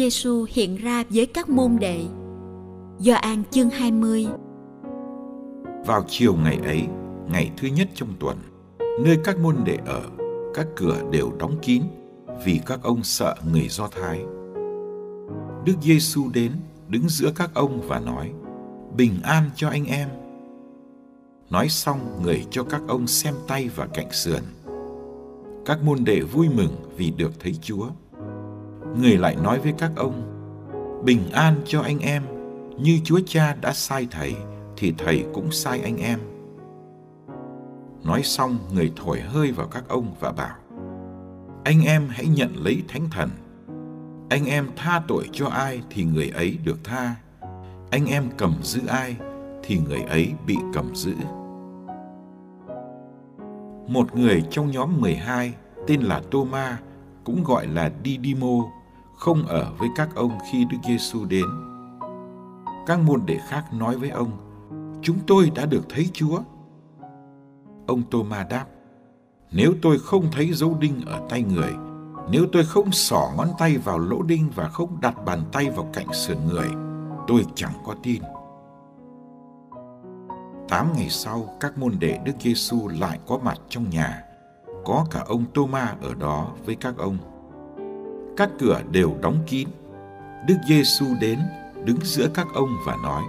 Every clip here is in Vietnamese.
Giêsu hiện ra với các môn đệ. Do An chương 20 Vào chiều ngày ấy, ngày thứ nhất trong tuần, nơi các môn đệ ở, các cửa đều đóng kín vì các ông sợ người Do Thái. Đức Giêsu đến đứng giữa các ông và nói: "Bình an cho anh em." Nói xong, người cho các ông xem tay và cạnh sườn. Các môn đệ vui mừng vì được thấy Chúa người lại nói với các ông, bình an cho anh em, như chúa cha đã sai thầy, thì thầy cũng sai anh em. Nói xong, người thổi hơi vào các ông và bảo, anh em hãy nhận lấy thánh thần. Anh em tha tội cho ai thì người ấy được tha. Anh em cầm giữ ai thì người ấy bị cầm giữ. Một người trong nhóm 12 tên là Thomas cũng gọi là Didimo không ở với các ông khi Đức Giêsu đến. Các môn đệ khác nói với ông, chúng tôi đã được thấy Chúa. Ông Tô-ma đáp, nếu tôi không thấy dấu đinh ở tay người, nếu tôi không xỏ ngón tay vào lỗ đinh và không đặt bàn tay vào cạnh sườn người, tôi chẳng có tin. Tám ngày sau, các môn đệ Đức Giêsu lại có mặt trong nhà. Có cả ông Tô-ma ở đó với các ông các cửa đều đóng kín. Đức Giêsu đến đứng giữa các ông và nói: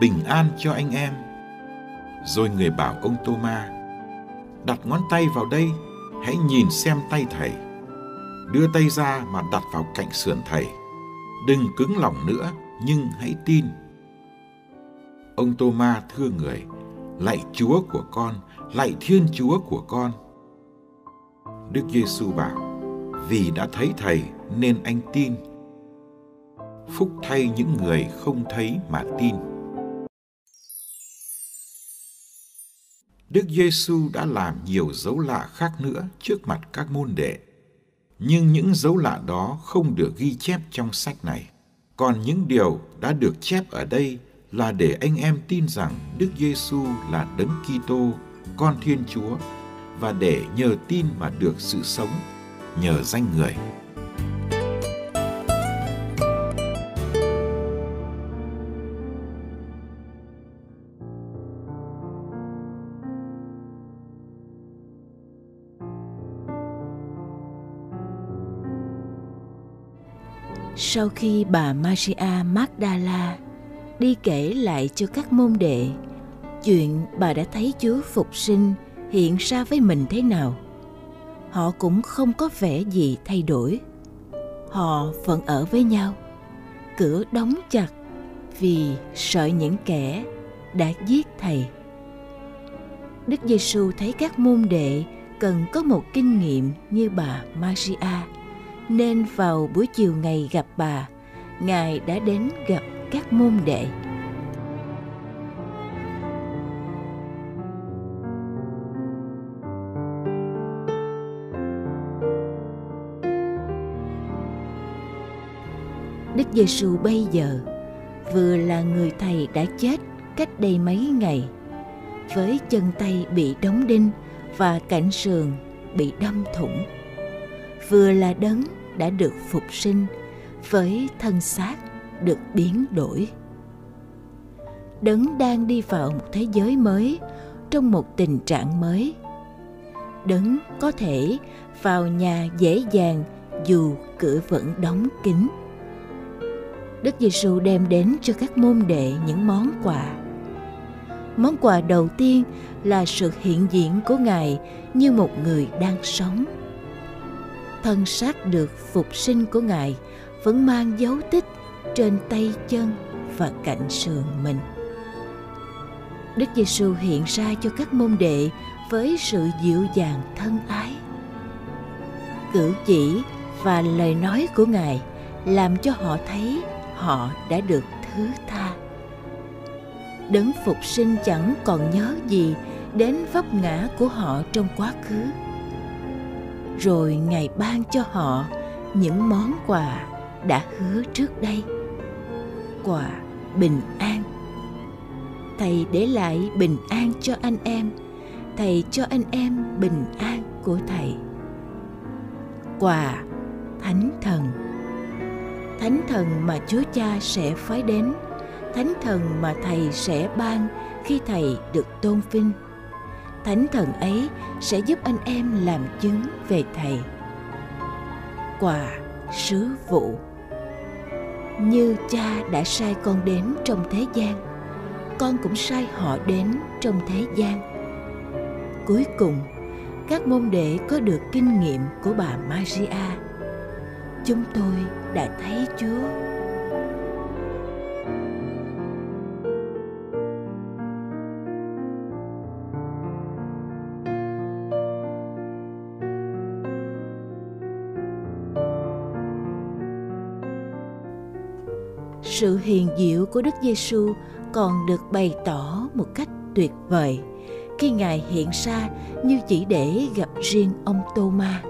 "Bình an cho anh em." Rồi người bảo ông Tô-ma: "Đặt ngón tay vào đây, hãy nhìn xem tay thầy. Đưa tay ra mà đặt vào cạnh sườn thầy. Đừng cứng lòng nữa, nhưng hãy tin." Ông Tô-ma thưa người: "Lạy Chúa của con, lạy Thiên Chúa của con." Đức Giêsu bảo: vì đã thấy thầy nên anh tin phúc thay những người không thấy mà tin Đức Giêsu đã làm nhiều dấu lạ khác nữa trước mặt các môn đệ. Nhưng những dấu lạ đó không được ghi chép trong sách này. Còn những điều đã được chép ở đây là để anh em tin rằng Đức Giêsu là Đấng Kitô, con Thiên Chúa và để nhờ tin mà được sự sống nhờ danh người. Sau khi bà Maria Magdala đi kể lại cho các môn đệ chuyện bà đã thấy Chúa phục sinh hiện ra với mình thế nào họ cũng không có vẻ gì thay đổi. Họ vẫn ở với nhau cửa đóng chặt vì sợ những kẻ đã giết thầy. Đức giêsu thấy các môn đệ cần có một kinh nghiệm như bà maria nên vào buổi chiều ngày gặp bà, ngài đã đến gặp các môn đệ. Đức Giêsu bây giờ vừa là người thầy đã chết cách đây mấy ngày, với chân tay bị đóng đinh và cạnh sườn bị đâm thủng. Vừa là đấng đã được phục sinh, với thân xác được biến đổi. Đấng đang đi vào một thế giới mới, trong một tình trạng mới. Đấng có thể vào nhà dễ dàng dù cửa vẫn đóng kín. Đức Giêsu đem đến cho các môn đệ những món quà. Món quà đầu tiên là sự hiện diện của Ngài như một người đang sống. Thân xác được phục sinh của Ngài vẫn mang dấu tích trên tay chân và cạnh sườn mình. Đức Giêsu hiện ra cho các môn đệ với sự dịu dàng thân ái. Cử chỉ và lời nói của Ngài làm cho họ thấy họ đã được thứ tha. Đấng phục sinh chẳng còn nhớ gì đến vấp ngã của họ trong quá khứ. Rồi Ngài ban cho họ những món quà đã hứa trước đây. Quà bình an. Thầy để lại bình an cho anh em. Thầy cho anh em bình an của Thầy. Quà Thánh Thần Thánh Thần mà Chúa Cha sẽ phái đến, Thánh Thần mà Thầy sẽ ban khi Thầy được tôn vinh. Thánh Thần ấy sẽ giúp anh em làm chứng về Thầy. Quà sứ vụ Như cha đã sai con đến trong thế gian, con cũng sai họ đến trong thế gian. Cuối cùng, các môn đệ có được kinh nghiệm của bà Maria. Chúng tôi đã thấy Chúa. Sự hiền diệu của Đức Giêsu còn được bày tỏ một cách tuyệt vời khi Ngài hiện ra như chỉ để gặp riêng ông Tô-ma.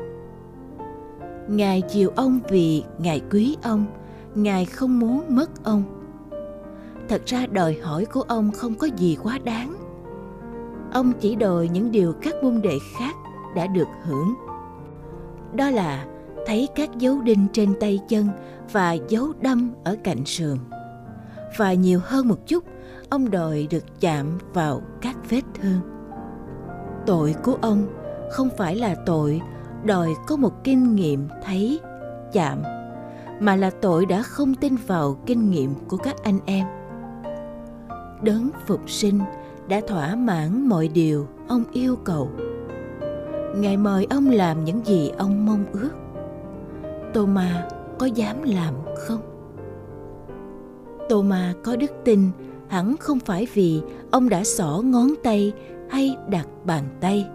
Ngài chiều ông vì Ngài quý ông, Ngài không muốn mất ông. Thật ra đòi hỏi của ông không có gì quá đáng. Ông chỉ đòi những điều các môn đệ khác đã được hưởng. Đó là thấy các dấu đinh trên tay chân và dấu đâm ở cạnh sườn. Và nhiều hơn một chút, ông đòi được chạm vào các vết thương. Tội của ông không phải là tội đòi có một kinh nghiệm thấy chạm mà là tội đã không tin vào kinh nghiệm của các anh em. Đấng phục sinh đã thỏa mãn mọi điều ông yêu cầu. Ngài mời ông làm những gì ông mong ước. Tô-ma có dám làm không? Tô-ma có đức tin hẳn không phải vì ông đã xỏ ngón tay hay đặt bàn tay,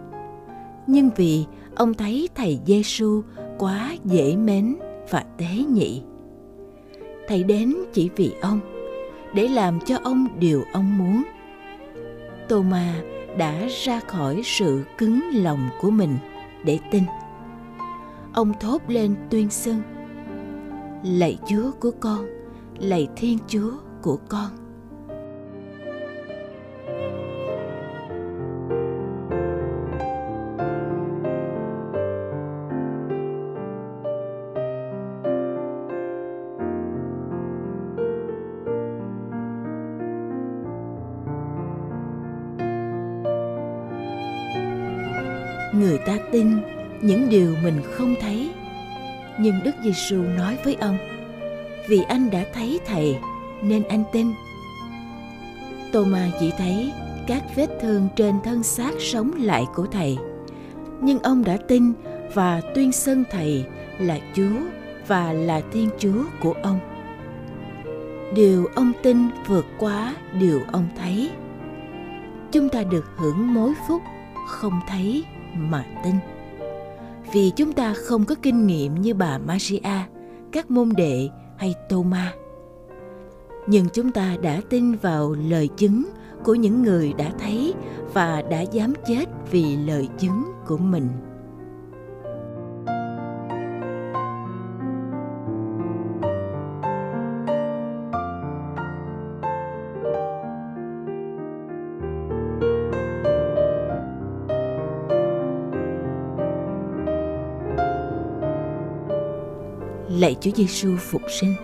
nhưng vì ông thấy thầy Giêsu quá dễ mến và tế nhị. Thầy đến chỉ vì ông, để làm cho ông điều ông muốn. Tô-ma đã ra khỏi sự cứng lòng của mình để tin. Ông thốt lên tuyên xưng: Lạy Chúa của con, lạy Thiên Chúa của con. Người ta tin những điều mình không thấy. Nhưng đức giêsu nói với ông, vì anh đã thấy thầy, nên anh tin. Thomas chỉ thấy các vết thương trên thân xác sống lại của thầy. Nhưng ông đã tin và tuyên xưng thầy là chúa và là thiên chúa của ông. Điều ông tin vượt quá điều ông thấy. Chúng ta được hưởng mối phúc không thấy mà tin vì chúng ta không có kinh nghiệm như bà Maria, các môn đệ hay Thomas. Nhưng chúng ta đã tin vào lời chứng của những người đã thấy và đã dám chết vì lời chứng của mình. Lạy Chúa Giêsu phục sinh.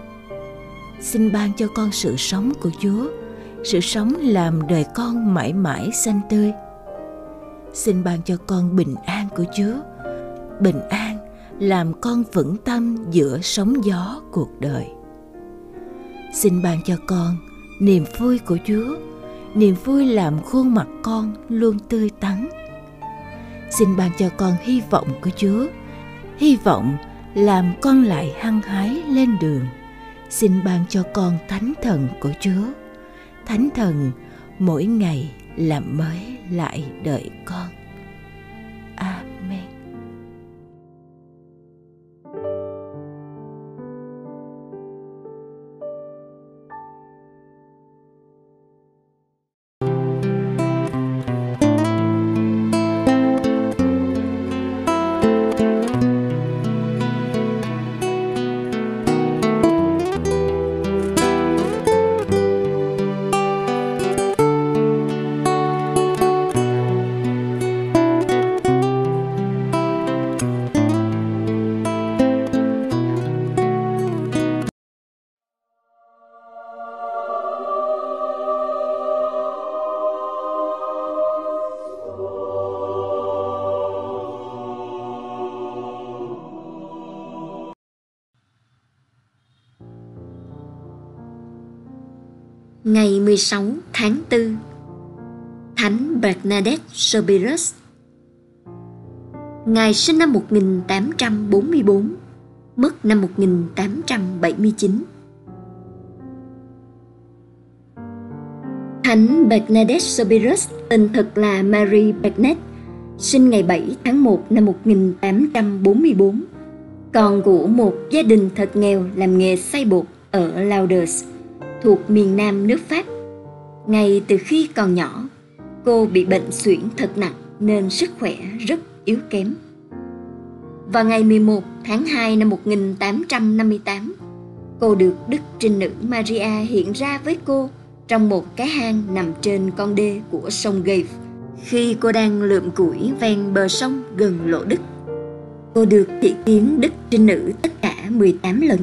Xin ban cho con sự sống của Chúa, sự sống làm đời con mãi mãi xanh tươi. Xin ban cho con bình an của Chúa, bình an làm con vững tâm giữa sóng gió cuộc đời. xin ban cho con niềm vui của Chúa, niềm vui làm khuôn mặt con luôn tươi tắn. Xin ban cho con hy vọng của Chúa, hy vọng làm con lại hăng hái lên đường. Xin ban cho con thánh thần của Chúa, thánh thần mỗi ngày làm mới lại đợi con. Amen. Ngày 16 tháng 4 Thánh Bernadette Soubirous Ngài sinh năm 1844, mất năm 1879. Thánh Bernadette Soubirous tên thật là Marie Bernadette, sinh ngày 7 tháng 1 năm 1844, con của một gia đình thật nghèo làm nghề xay bột ở Lauders, thuộc miền Nam nước Pháp. Ngay từ khi còn nhỏ, cô bị bệnh suyễn thật nặng nên sức khỏe rất yếu kém. Vào ngày 11 tháng 2 năm 1858, cô được Đức Trinh Nữ Maria hiện ra với cô trong một cái hang nằm trên con đê của sông Gave khi cô đang lượm củi ven bờ sông gần Lộ Đức. Cô được thị kiến Đức Trinh Nữ tất cả 18 lần.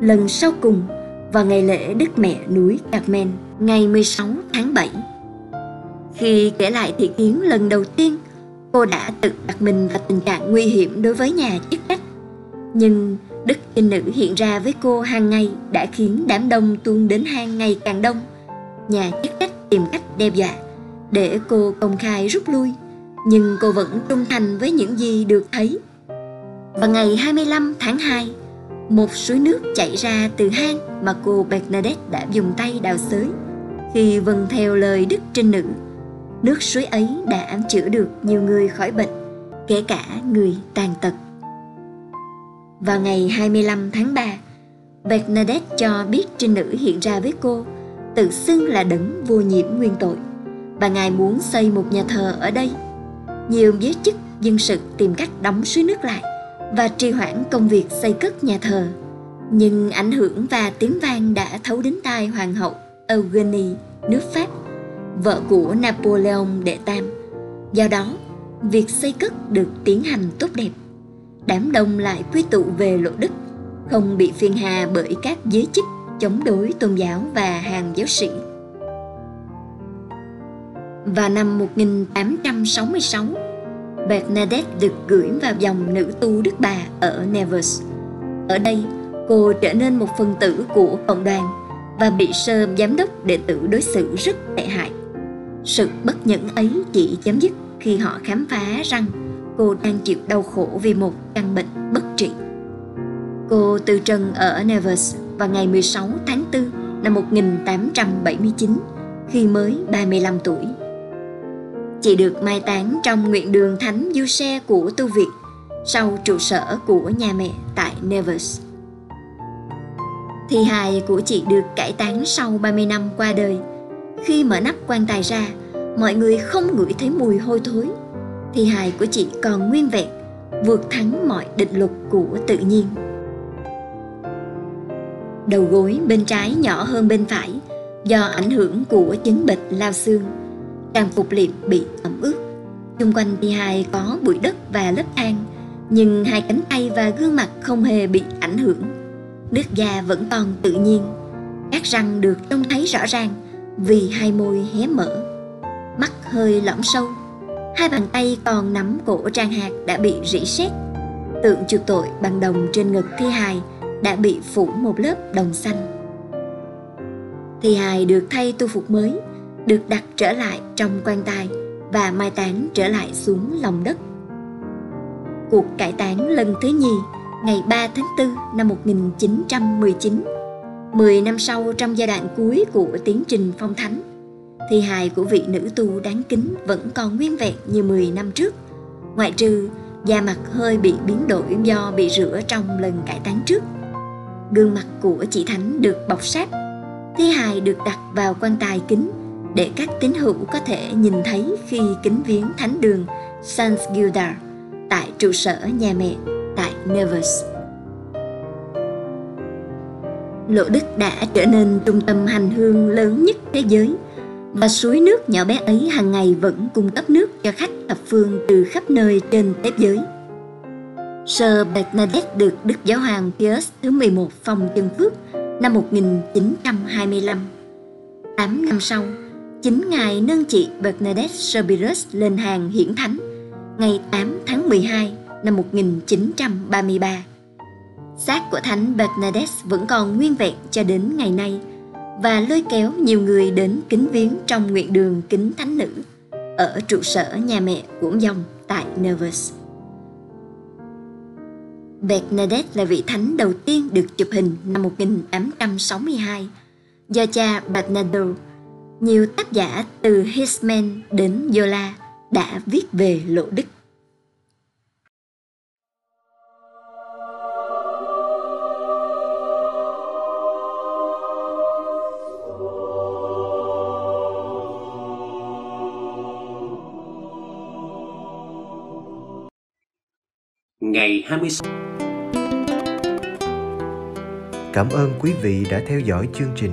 Lần sau cùng và ngày lễ Đức Mẹ núi Carmen ngày 16 tháng 7. Khi kể lại thị kiến lần đầu tiên, cô đã tự đặt mình vào tình trạng nguy hiểm đối với nhà chức trách. Nhưng Đức Trinh Nữ hiện ra với cô hàng ngày đã khiến đám đông tuôn đến hang ngày càng đông. Nhà chức trách tìm cách đe dọa để cô công khai rút lui, nhưng cô vẫn trung thành với những gì được thấy. Vào ngày 25 tháng 2, một suối nước chảy ra từ hang mà cô Bernadette đã dùng tay đào xới. Khi vâng theo lời Đức Trinh Nữ, nước suối ấy đã chữa được nhiều người khỏi bệnh, kể cả người tàn tật. Vào ngày 25 tháng 3, Bernadette cho biết Trinh Nữ hiện ra với cô, tự xưng là đấng vô nhiễm nguyên tội, và Ngài muốn xây một nhà thờ ở đây. Nhiều giới chức dân sự tìm cách đóng suối nước lại, và trì hoãn công việc xây cất nhà thờ. Nhưng ảnh hưởng và tiếng vang đã thấu đến tai hoàng hậu Eugenie nước Pháp, vợ của Napoleon đệ tam. Do đó, việc xây cất được tiến hành tốt đẹp. Đám đông lại quy tụ về lộ đức, không bị phiền hà bởi các giới chức chống đối tôn giáo và hàng giáo sĩ. Và năm 1866, Bernadette được gửi vào dòng nữ tu Đức Bà ở Nevers. Ở đây, cô trở nên một phần tử của cộng đoàn và bị sơ giám đốc đệ tử đối xử rất tệ hại. Sự bất nhẫn ấy chỉ chấm dứt khi họ khám phá rằng cô đang chịu đau khổ vì một căn bệnh bất trị. Cô từ trần ở Nevers vào ngày 16 tháng 4 năm 1879 khi mới 35 tuổi. Chị được mai táng trong nguyện đường Thánh Du Xe của Tu Việt sau trụ sở của nhà mẹ tại Nevers. Thi hài của chị được cải táng sau 30 năm qua đời. Khi mở nắp quan tài ra, mọi người không ngửi thấy mùi hôi thối. Thi hài của chị còn nguyên vẹn, vượt thắng mọi định luật của tự nhiên. Đầu gối bên trái nhỏ hơn bên phải do ảnh hưởng của chứng bệnh lao xương trang phục liệp bị ẩm ướt. Xung quanh thi hài có bụi đất và lớp than, nhưng hai cánh tay và gương mặt không hề bị ảnh hưởng. Nước da vẫn còn tự nhiên, các răng được trông thấy rõ ràng vì hai môi hé mở. Mắt hơi lõm sâu, hai bàn tay còn nắm cổ trang hạt đã bị rỉ sét. Tượng chuộc tội bằng đồng trên ngực thi hài đã bị phủ một lớp đồng xanh. Thi hài được thay tu phục mới, được đặt trở lại trong quan tài và mai táng trở lại xuống lòng đất. Cuộc cải táng lần thứ nhì ngày 3 tháng 4 năm 1919, 10 năm sau trong giai đoạn cuối của tiến trình phong thánh, thi hài của vị nữ tu đáng kính vẫn còn nguyên vẹn như 10 năm trước, ngoại trừ da mặt hơi bị biến đổi do bị rửa trong lần cải táng trước. Gương mặt của chị Thánh được bọc sát, thi hài được đặt vào quan tài kính để các tín hữu có thể nhìn thấy khi kính viếng thánh đường San Gilda tại trụ sở nhà mẹ tại Nevers. Lộ Đức đã trở nên trung tâm hành hương lớn nhất thế giới và suối nước nhỏ bé ấy hàng ngày vẫn cung cấp nước cho khách thập phương từ khắp nơi trên thế giới. Sơ Bernadette được Đức Giáo hoàng Pius thứ 11 phong chân phước năm 1925. Tám năm sau, chính ngài nâng chị Bernadette Soubirous lên hàng hiển thánh ngày 8 tháng 12 năm 1933. Xác của Thánh Bernadette vẫn còn nguyên vẹn cho đến ngày nay và lôi kéo nhiều người đến kính viếng trong nguyện đường kính thánh nữ ở trụ sở nhà mẹ của ông dòng tại Nevers. Bernadette là vị thánh đầu tiên được chụp hình năm 1862 do cha Bernardo. Nhiều tác giả từ Hisman đến Yola đã viết về lộ đức. Ngày 26 Cảm ơn quý vị đã theo dõi chương trình.